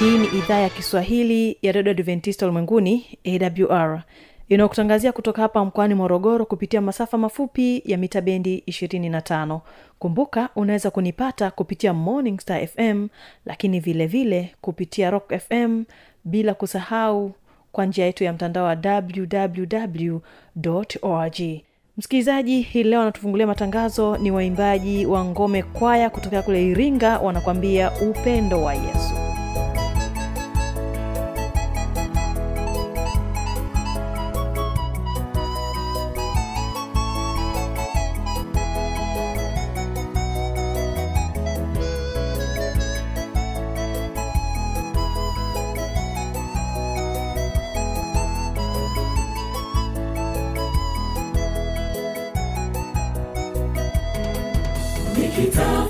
hii ni idhaa ya kiswahili ya redio adventista ulimwenguni awr inayokutangazia kutoka hapa mkoani morogoro kupitia masafa mafupi ya mita bendi 25 kumbuka unaweza kunipata kupitia morning star fm lakini vile vile kupitia rock fm bila kusahau kwa njia yetu ya mtandao wa www org. Msikilizaji hii leo anatufungulia matangazo ni waimbaji wa ngome kwaya kutokea kule iringa wanakwambia upendo wa yesu Kita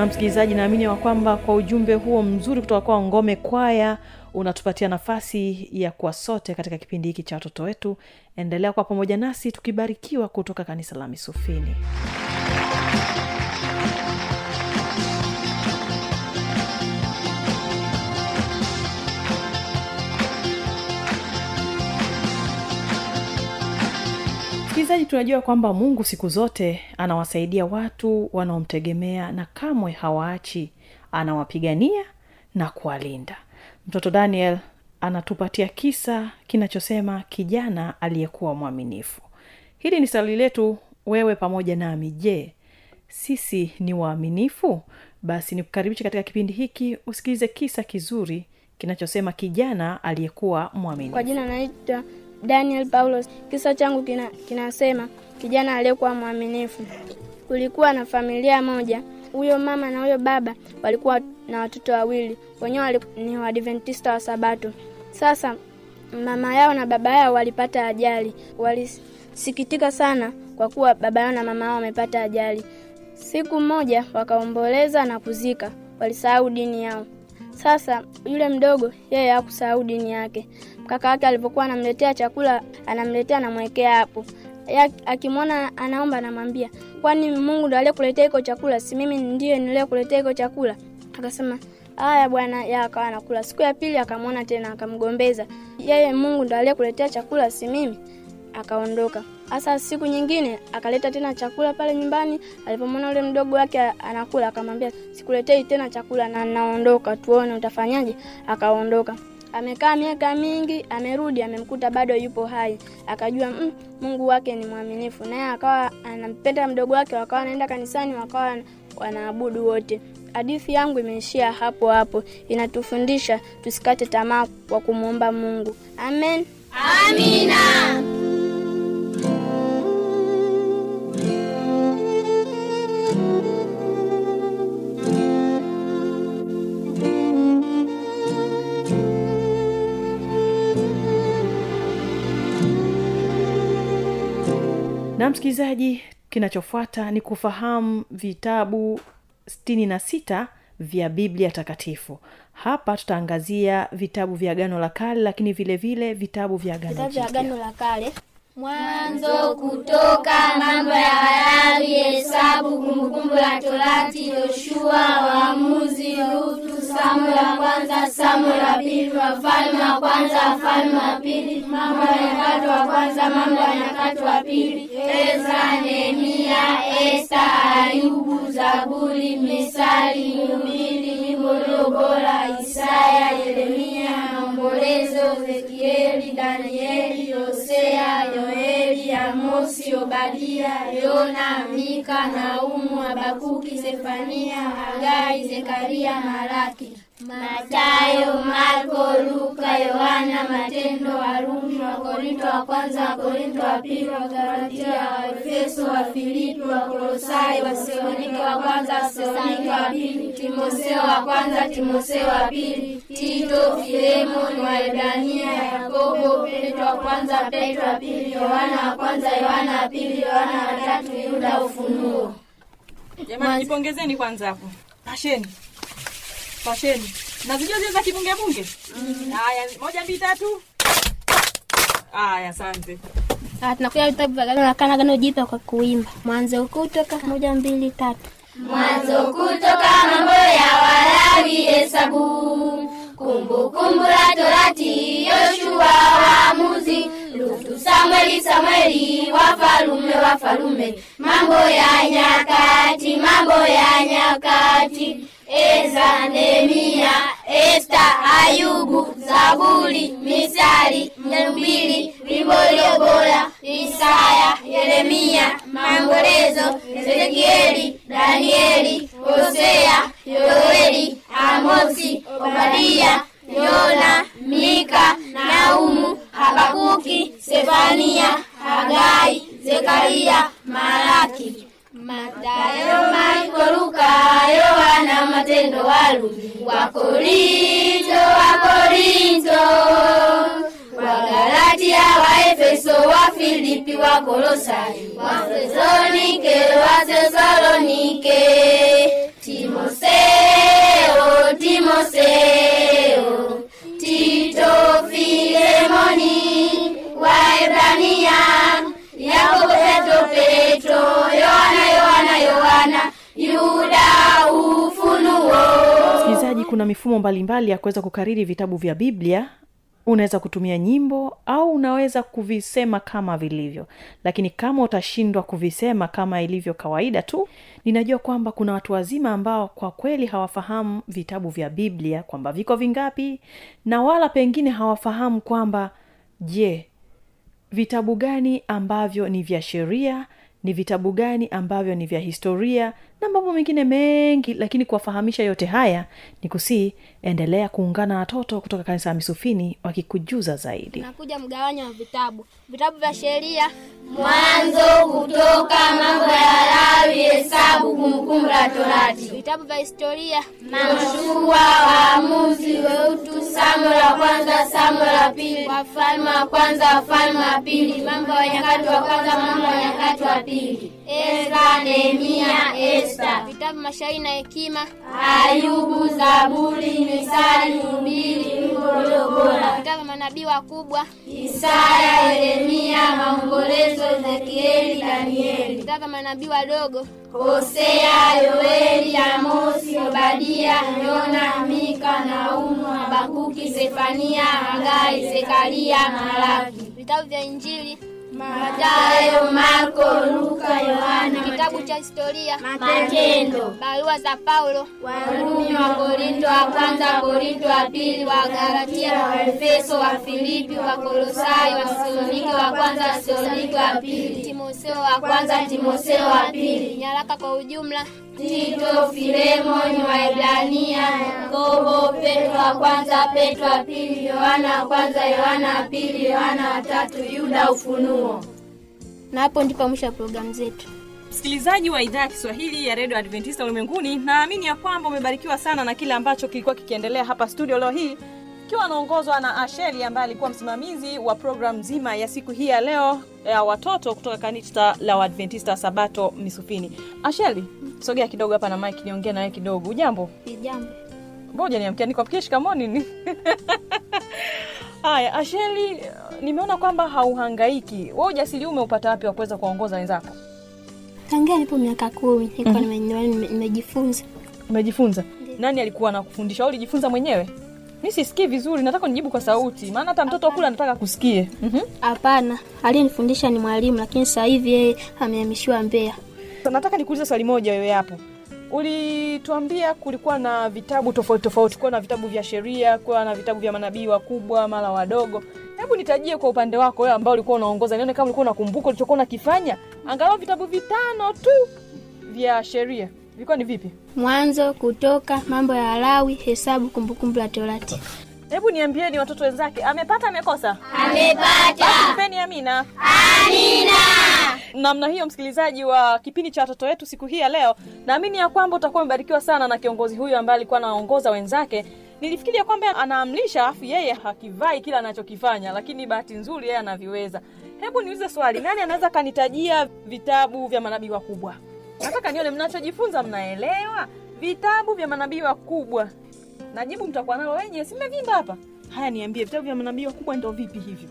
na msikilizaji naamini wa kwamba kwa ujumbe huo mzuri kutoka kwa ngome kwaya unatupatia nafasi ya kuwa sote katika kipindi hiki cha watoto wetu. Endelea kwa pamoja nasi tukibarikiwa kutoka kanisa la misufini msikilizaji tunajua kwamba mungu siku zote anawasaidia watu wanaomtegemea na kamwe hawaachi. Anawapigania na kuwalinda. Mtoto daniel anatupatia kisa kinachosema kijana aliyekuwa mwaminifu. Hili ni swali letu wewe pamoja nami. Je sisi ni waaminifu? Basi nikukaribisha katika kipindi hiki usikilize kisa kizuri kinachosema kijana aliyekuwa mwaminifu. Kwa jina naitwa Daniel Paulos. Kisa changu kina, kinasema kijana aliyekuwa mwaminifu. Kulikuwa na familia moja, huyo mama na huyo baba walikuwa na watoto wawili, wenyewe ni Waadventista wa Sabato. Sasa mama yao na baba yao walipata ajali, walisikitika sana kwa kuwa baba yao na mama yao wamepata ajali. Siku moja wakaomboleza na kuzika, walisahau dini yao. Sasa yule mdogo yeye hakusahau dini yake. Kaka yake alipokuwa anamletea chakula, anamletea anamwekea hapo. Akimwona anaomba, anamwambia kwani Mungu ndo aliyekuletea iko chakula, si mimi ndiye niliyekuletea iko chakula? Akasema haya bwana, ya akawa anakula. Siku ya pili akamwona tena, akamgombeza yeye, Mungu ndo aliyekuletea chakula, si mimi akaondoka. Hasa siku nyingine akaleta tena chakula pale nyumbani. Alipomwona yule mdogo wake anakula, akamwambia sikuletei tena chakula na naondoka, tuone utafanyaje. Akaondoka. Amekaa miaka mingi, amerudi, amemkuta bado yupo hai. Akajua mm, Mungu wake ni mwaminifu, naye akawa anampenda mdogo wake, wakawa wanaenda kanisani, wakawa wanaabudu wote. Hadithi yangu imeishia hapo hapo, inatufundisha tusikate tamaa kwa kumwomba Mungu. Amen. Na msikilizaji kinachofuata ni kufahamu vitabu sitini na sita vya biblia takatifu hapa tutaangazia vitabu vya agano la kale lakini vile vile vitabu vya agano Vitabu vya Agano la Kale. Mwanzo, Kutoka, Mambo ya Walawi, Hesabu, Kumbukumbu la Torati, Yoshua, Waamuzi, Ruthu, Samueli wa kwanza, Samueli wa pili, Wafalme wa kwanza, Wafalme wa pili, Mambo ya Nyakati wa kwanza, Mambo ya Nyakati wa pili, Ezra, Nehemia, Esta, Ayubu, Zaburi, Misali, Mhubiri, Nyimbo iliyo bora, Isaya, Yeremia, Maombolezo, Ezekieli, Danieli, Hosea, Yoeli, Amosi, Obadia, Yona, Mika, Naumu, Habakuki, Sefania, Hagai, Zekaria, Malaki. Matayo, Marko, Luka, Yohana, Matendo, Warumi, Wakorinto wa kwanza, Wakorinto wa pili, Wagalatia, Waefeso, Wafilipi, Wakolosai, Wathesalonike wa kwanza, Wathesalonike wa pili, Timotheo wa kwanza, Timotheo wa pili, Tito, Filemoni, Waebrania, Yakobo, Petro wa kwanza, Petro wa pili, Yohana wa kwanza, Yohana wa pili, Yohana wa tatu, Yuda, Ufunuo. jamani jipongezeni kwanza hapo pasheni pasheni. Nazijua zile za kibungebunge haya moja mbili tatu. Haya asante. Ah, tunakuja vitabu vya Agano la Kale Agano Jipya kwa kuimba. Mwanzo Kutoka moja mbili tatu. Mwanzo kutoka mambo ya Walawi, Hesabu, Kumbukumbu la Torati, Yoshua, Waamuzi, Lutu, Samweli, Samweli, Wafalume, Wafalume, Mambo ya Nyakati, Mambo ya Nyakati, Ezra, Nehemia, Esta, Ayubu, Zaburi, Misali, Mhubiri, Wimbo ulio bora, Isaya, Yeremia, Maombolezo, Ezekieli, Danieli, Hosea, Yoeli, Amosi, Obadia, Yona, Mika, Naumu, Habakuki, Sefania, Hagai, Zekaria, Malaki. Matayo, Marko, Luka, Yohana, Matendo, Warumi, Wakorinto, Wakorinto, Wagalatia, Waefeso, Wafilipi, Wakolosai, Wathesalonike, Wathesalonike, Timotheo Timoseo, kuna mifumo mbalimbali ya kuweza kukariri vitabu vya biblia unaweza kutumia nyimbo au unaweza kuvisema kama vilivyo. Lakini kama utashindwa kuvisema kama ilivyo kawaida tu ninajua kwamba kuna watu wazima ambao kwa kweli hawafahamu vitabu vya biblia kwamba viko vingapi na wala pengine hawafahamu kwamba je vitabu gani ambavyo ni vya sheria ni vitabu gani ambavyo ni vya historia na mambo mengine mengi lakini kuwafahamisha yote haya ni kusii endelea kuungana na watoto kutoka kanisa la misufini wakikujuza zaidi. Nakuja mgawanyo wa vitabu. Vitabu vya sheria. Mwanzo, Kutoka, Mambo Hesabu, Kumbukumbu la Torati, vitabu vya historia. Mashua, Waamuzi, Weutu, Samueli wa kwanza, Samueli wa pili, Wafalme wa kwanza, Wafalme wa pili, Mambo ya Nyakati wa kwanza, Mambo ya Nyakati wa pili, Ezra, Nehemia, Esta, vitabu mashairi na hekima. Ayubu, Zaburi, Misali, Mhubiri, Mgorogora, vitabu manabii wakubwa. Isaya, Yeremia, Maombolezo, Ezekieli, Danieli, vitabu manabii wadogo. Hosea, Yoeli, Amosi, Obadia, Yona, Mika, Naumu, Habakuki, Sefania, Hagai, Zekaria, Malaki, vitabu vya injili Matayo, Marko, Luka, Yohana, kitabu cha historia. Matendo, barua za paulo. Warumi, wa Korinto wa kwanza, Korinto wa pili, wa Galatia, wa Efeso, wa Filipi, wa kwanza, wa wa pili, timotheo wa kwanza. Timotheo wa pili, nyaraka kwa ujumla Tito, Filemoni, Waebrania, Yakobo, Petro wa kwanza, Petro wa pili, Yohana wa kwanza, Yohana wa pili, Yohana wa tatu, Yuda, Ufunuo. na hapo ndipo mwisho wa programu zetu msikilizaji wa idhaa ya kiswahili ya redio adventista ulimwenguni naamini ya kwamba umebarikiwa sana na kile ambacho kilikuwa kikiendelea hapa studio leo hii ikiwa anaongozwa na asheli ambaye alikuwa msimamizi wa programu nzima ya siku hii ya leo ya watoto kutoka kanisa la Waadventista sabato misufini. Asheli sogea kidogo hapa na mike niongee nawe kidogo. Ujambo jambo ngoja niamkia nikuamkie shikamoo nini haya asheli nimeona kwamba hauhangaiki. Wewe ujasiri umeupata wapi wa kuweza kuwaongoza wenzako? Tangia nipo miaka kumi nilikuwa nime- nimejifunza. Umejifunza? Nani alikuwa anakufundisha? Au ulijifunza mwenyewe mi sisikii vizuri nataka unijibu kwa sauti. Maana hata mtoto kule anataka kusikie. Mm-hmm. hapana aliyenifundisha ni mwalimu lakini sasa hivi yeye amehamishiwa mbea nataka nikuulize swali moja wewe hapo. Ulituambia kulikuwa na vitabu tofauti tofauti kuwa na vitabu vya sheria kuwa na vitabu vya manabii wakubwa mara wadogo. Hebu nitajie kwa upande wako wewe ambao ulikuwa unaongoza nione kama ulikuwa unakumbuka ulichokuwa unakifanya. Angalau vitabu vitano tu vya sheria vilikuwa ni vipi? Mwanzo kutoka mambo ya alawi hesabu kumbukumbu la torati. Hebu niambieni watoto wenzake amepata amekosa? Amepata. Basi amina. Amina. namna hiyo msikilizaji wa kipindi cha watoto wetu siku hii ya leo naamini ya kwamba utakuwa umebarikiwa sana na kiongozi huyu ambaye alikuwa anaongoza wenzake. Nilifikiria kwamba anaamlisha afu yeye hakivai kila anachokifanya lakini bahati nzuri yeye anaviweza. Hebu niulize swali nani anaweza kanitajia vitabu vya manabii wakubwa nataka nione mnachojifunza mnaelewa? Vitabu vya manabii wakubwa. Najibu mtakuwa nalo wenyewe simevimba hapa? Haya niambie vitabu vya manabii wakubwa ndo vipi hivyo?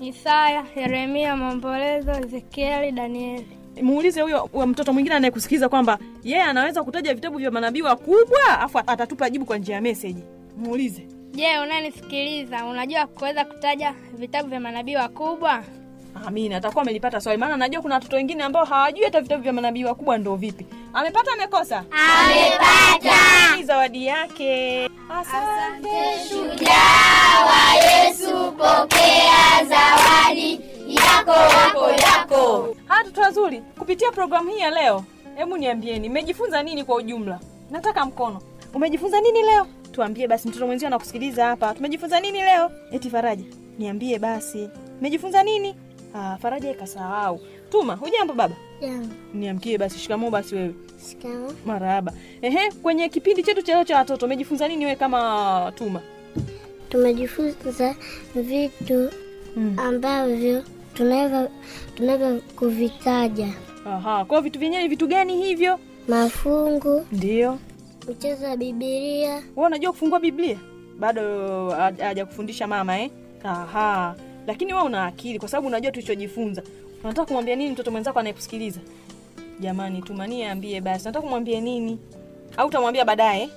Isaya yeremia maombolezo ezekieli danieli. Muulize huyo mtoto mwingine anayekusikiliza kwamba yeye anaweza kutaja vitabu vya manabii wakubwa afu atatupa jibu kwa njia ya meseji. Muulize. Je unayenisikiliza unajua kuweza kutaja vitabu vya manabii wakubwa amina atakuwa amelipata swali. Maana najua kuna watoto wengine ambao hawajui hata vitabu vya manabii wakubwa ndo vipi. Amepata amekosa? Amepata. Zawadi yake. Asante Shujaa wa Yesu, pokea zawadi yako yako yako. haya watoto wazuri kupitia programu hii ya leo hebu niambieni mmejifunza nini kwa ujumla? Nataka mkono. Umejifunza nini leo? Tuambie basi mtoto mwenzio anakusikiliza hapa. Tumejifunza nini leo? Eti faraja niambie basi. Umejifunza nini ah, faraja ikasahau. Tuma hujambo baba? Niamkie basi shikamoo basi wewe. Marahaba. Ehe kwenye kipindi chetu cha leo cha watoto umejifunza nini wewe kama tuma? Tumejifunza vitu ambavyo tunaweza tunaweza kuvitaja. Aha kwa vitu vyenyewe ni vitu gani hivyo? Mafungu. Ndio. Kucheza bibilia wewe unajua kufungua biblia? Bado ha- hajakufundisha mama eh? aha lakini wewe una akili kwa sababu unajua tulichojifunza. Unataka kumwambia nini mtoto mwenzako anayekusikiliza? Jamani tumanie ambie basi. Unataka kumwambia nini? Au utamwambia baadaye?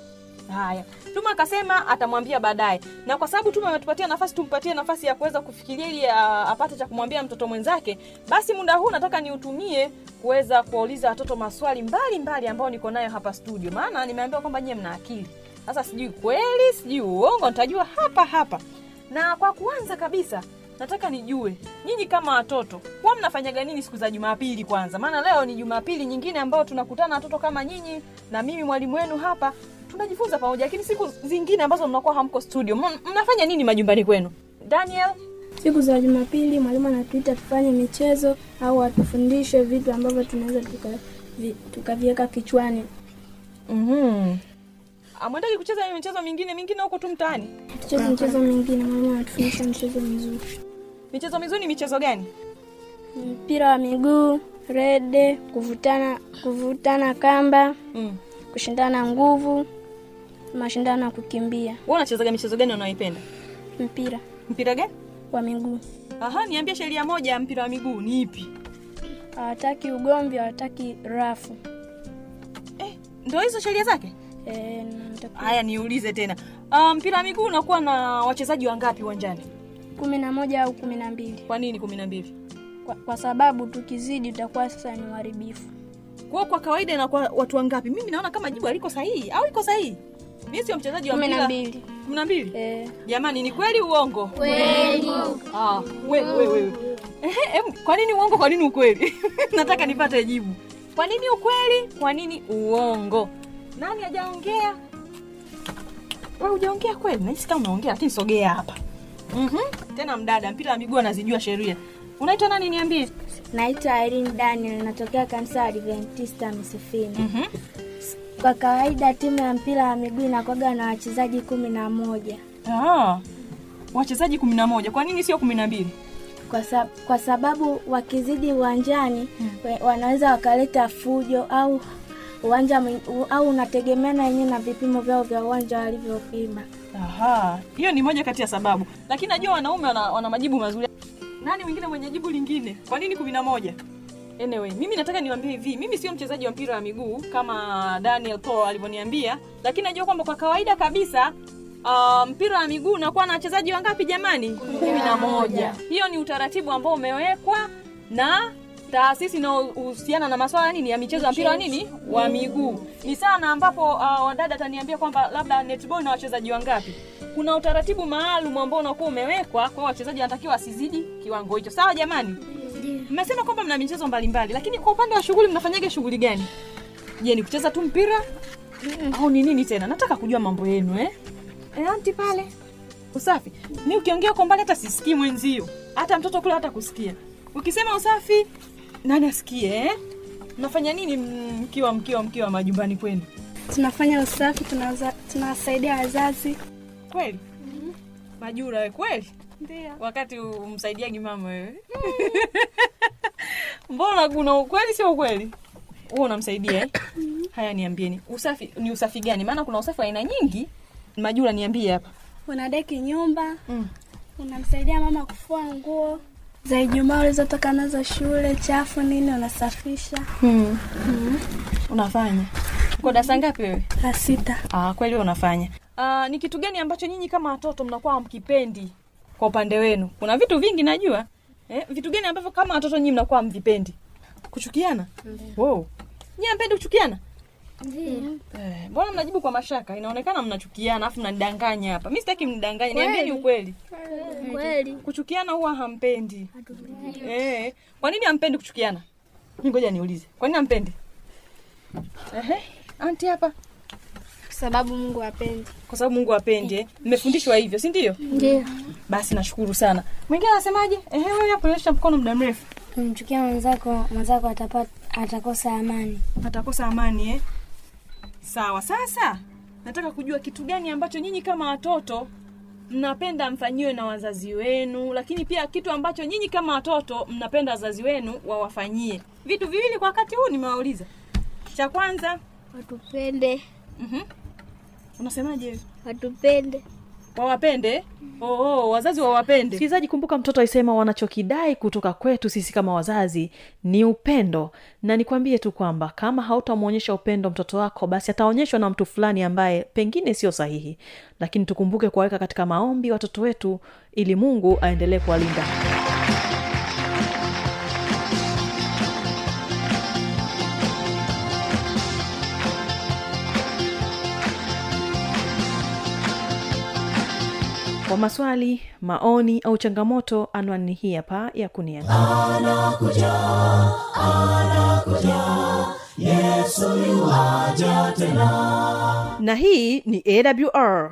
Haya. Tuma akasema atamwambia baadaye. Na kwa sababu tuma ametupatia nafasi tumpatie nafasi ya kuweza kufikiria ili apate cha kumwambia mtoto mwenzake basi muda huu nataka niutumie kuweza kuwauliza watoto maswali mbalimbali mbali ambayo niko nayo hapa studio. Maana nimeambiwa kwamba nyie mna akili. Sasa sijui kweli sijui uongo nitajua hapa hapa. Na kwa kuanza kabisa nataka nijue nyinyi kama watoto huwa mnafanyaga nini siku za jumapili kwanza? Maana leo ni jumapili nyingine ambayo tunakutana watoto kama nyinyi na mimi mwalimu wenu hapa. Tunajifunza pamoja lakini siku zingine ambazo mnakuwa hamko studio m- mnafanya nini majumbani kwenu? Daniel? Siku za Jumapili mwalimu anatuita tufanye michezo au atufundishe vitu ambavyo tunaweza tuka- vi- tukaviweka kichwani. mm-hmm. amwendaki kucheza michezo mingine mingine huko tu mtaani? Tucheze michezo mingine, mwalimu anatufundisha michezo mizuri, michezo mizuri ni michezo gani? Mpira wa miguu, rede, kuvutana kuvutana kamba, mm. kushindana nguvu, mashindano ya kukimbia, wewe unachezaga michezo gani unaoipenda mpira. Mpira gani? Wa miguu. aha niambie sheria moja ya mpira wa miguu ni ipi? Hawataki ugomvi, hawataki rafu. eh, ndo hizo sheria zake? E, haya niulize tena. Uh, mpira wa miguu unakuwa na wachezaji wangapi uwanjani kumi na moja au kumi na mbili? Kwa nini kumi na mbili? Kwa, kwa sababu tukizidi tutakuwa sasa ni uharibifu. kwa kwa kawaida inakuwa watu wangapi? Mimi naona kama jibu aliko sahihi. Au iko sahihi? Mi sio mchezaji wa na mpira mbili. Kumi na mbili? E, jamani ni kweli uongo? Kweli. Ah, we, we, we. Ehe, kwa nini uongo kwa nini ukweli? Nataka nipate jibu. Kwa nini ukweli kwa nini uongo? Nani hajaongea? We hujaongea kweli? Nahisi kama unaongea lakini sogea hapa mm-hmm. tena mdada mpira wa miguu anazijua sheria unaitwa nani niambie Naitwa Irene Daniel, natokea kanisa la Adventista Msufini. mm-hmm. Kwa kawaida timu ya mpira wa miguu inakuwaga na wachezaji kumi na moja ah, wachezaji kumi na moja kwa nini sio kumi na mbili kwa, sab kwa sababu wakizidi uwanjani hmm. wanaweza wakaleta fujo au uwanja au unategemeana yenyewe na vipimo vyao vya uwanja walivyopima. Aha, hiyo ni moja kati ya sababu, lakini najua wanaume wana, wana majibu mazuri. Nani mwingine mwenye jibu lingine? Kwa nini kumi na moja? Anyway, mimi nataka niwaambie hivi, mimi sio mchezaji wa mpira wa miguu kama Daniel Paul alivyoniambia, lakini najua kwamba kwa kawaida kabisa uh, mpira wa miguu unakuwa na wachezaji wangapi jamani? kumi na moja. Hiyo ni utaratibu ambao umewekwa na taasisi inayohusiana na masuala nini ya michezo ya mpira wa nini wa miguu. Ni sana ambapo uh, wadada ataniambia kwamba labda netball na wachezaji wangapi. Kuna utaratibu maalum ambao unakuwa umewekwa kwa wachezaji wanatakiwa wasizidi kiwango hicho. Sawa jamani? Mmesema kwamba mna michezo mbalimbali, lakini kwa upande wa shughuli mnafanyaga shughuli gani? Je, ni kucheza tu mpira au ni nini tena? Nataka kujua mambo yenu eh. Eh, anti pale usafi. Ni ukiongea kwa mbali hata sisikii mwenzio, hata mtoto kule hata kusikia. Ukisema usafi, nani asikie eh? Mnafanya nini mkiwa mkiwa mkiwa majumbani kwenu? tunafanya usafi, tunawasaidia wazazi. Kweli Majura we kweli? Ndio. Wakati umsaidiagi mama wewe mbona kuna ukweli sio ukweli? Wewe unamsaidia eh? Haya, niambieni usafi ni usafi gani? Maana kuna usafi wa aina nyingi. Majura, niambie hapa. Unadeki nyumba, Mm. unamsaidia mama kufua nguo za Ijumaa ulizotoka nazo shule, chafu nini, unasafisha. Unafanya uko darasa ngapi wewe? La sita, Ah, kweli unafanya. Ah, ni kitu gani ambacho nyinyi kama watoto mnakuwa hamkipendi kwa upande wenu? Kuna vitu vingi najua. Eh, vitu gani ambavyo kama watoto nyinyi mnakuwa hamvipendi? Kuchukiana? Wow. Nyinyi hampendi kuchukiana? Eh, mbona mnajibu kwa mashaka? Inaonekana mnachukiana afu mnanidanganya hapa. Mimi sitaki mnidanganye. Niambieni ukweli. Kweli Kuchukiana huwa hampendi. Eh, kwa nini hampendi kuchukiana? Mimi ngoja niulize. Kwa nini hampendi? Ehe, anti hapa. kwa sababu Mungu hapendi. kwa sababu Mungu apende. Mmefundishwa hivyo, si ndio? ndio Basi nashukuru sana. Mwingine anasemaje? Ehe, wewe hapo nyosha mkono muda mrefu. kumchukia mwenzako, mwenzako atapata atakosa amani. Atakosa amani eh? Sawa. Sasa nataka kujua kitu gani ambacho nyinyi kama watoto mnapenda mfanyiwe na wazazi wenu, lakini pia kitu ambacho nyinyi kama watoto mnapenda wazazi wenu wawafanyie. Vitu viwili kwa wakati huu nimewauliza. Cha kwanza Watupende unasemaje watupende wawapende? Oh, oh, wazazi wawapende. Msikilizaji kumbuka mtoto aisema wanachokidai kutoka kwetu sisi kama wazazi ni upendo. Na nikwambie tu kwamba kama hautamwonyesha upendo mtoto wako basi ataonyeshwa na mtu fulani ambaye pengine sio sahihi. Lakini tukumbuke kuwaweka katika maombi watoto wetu ili mungu aendelee kuwalinda kwa maswali maoni au changamoto anwani hii hapa ya kuniana na hii ni awr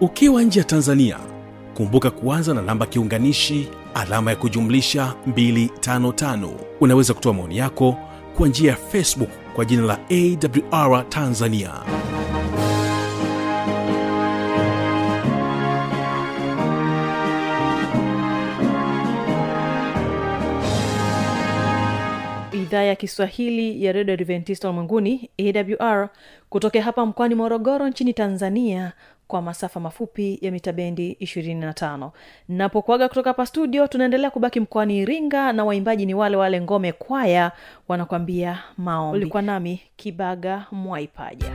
ukiwa nje ya tanzania kumbuka kuanza na namba kiunganishi alama ya kujumlisha 255 unaweza kutoa maoni yako kwa njia ya facebook kwa jina la awr tanzania. Idhaa ya kiswahili ya redio adventista ulimwenguni awr kutokea hapa mkoani morogoro nchini tanzania kwa masafa mafupi ya mita bendi 25 napokuaga kutoka hapa studio tunaendelea kubaki mkoani iringa na waimbaji ni wale wale ngome kwaya wanakwambia maombi. Ulikuwa nami kibaga mwaipaja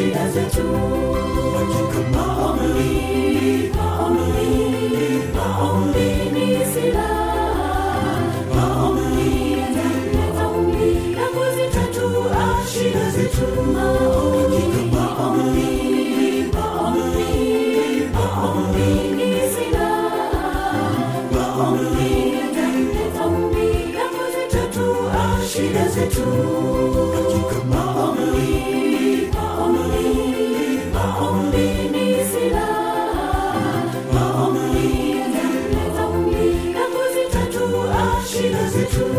shida zetu.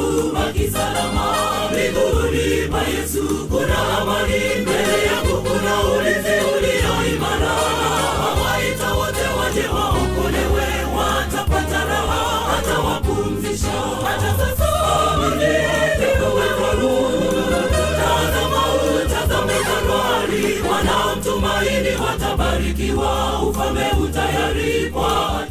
ubaki salama mbinguni pa yesu kuna amani mbele yako kuna ulinzi ulio imara awaita wote waje waokolewe watapata raha atawapumzisha hata sasa wanaomtumaini watabarikiwa ufame utayari kwa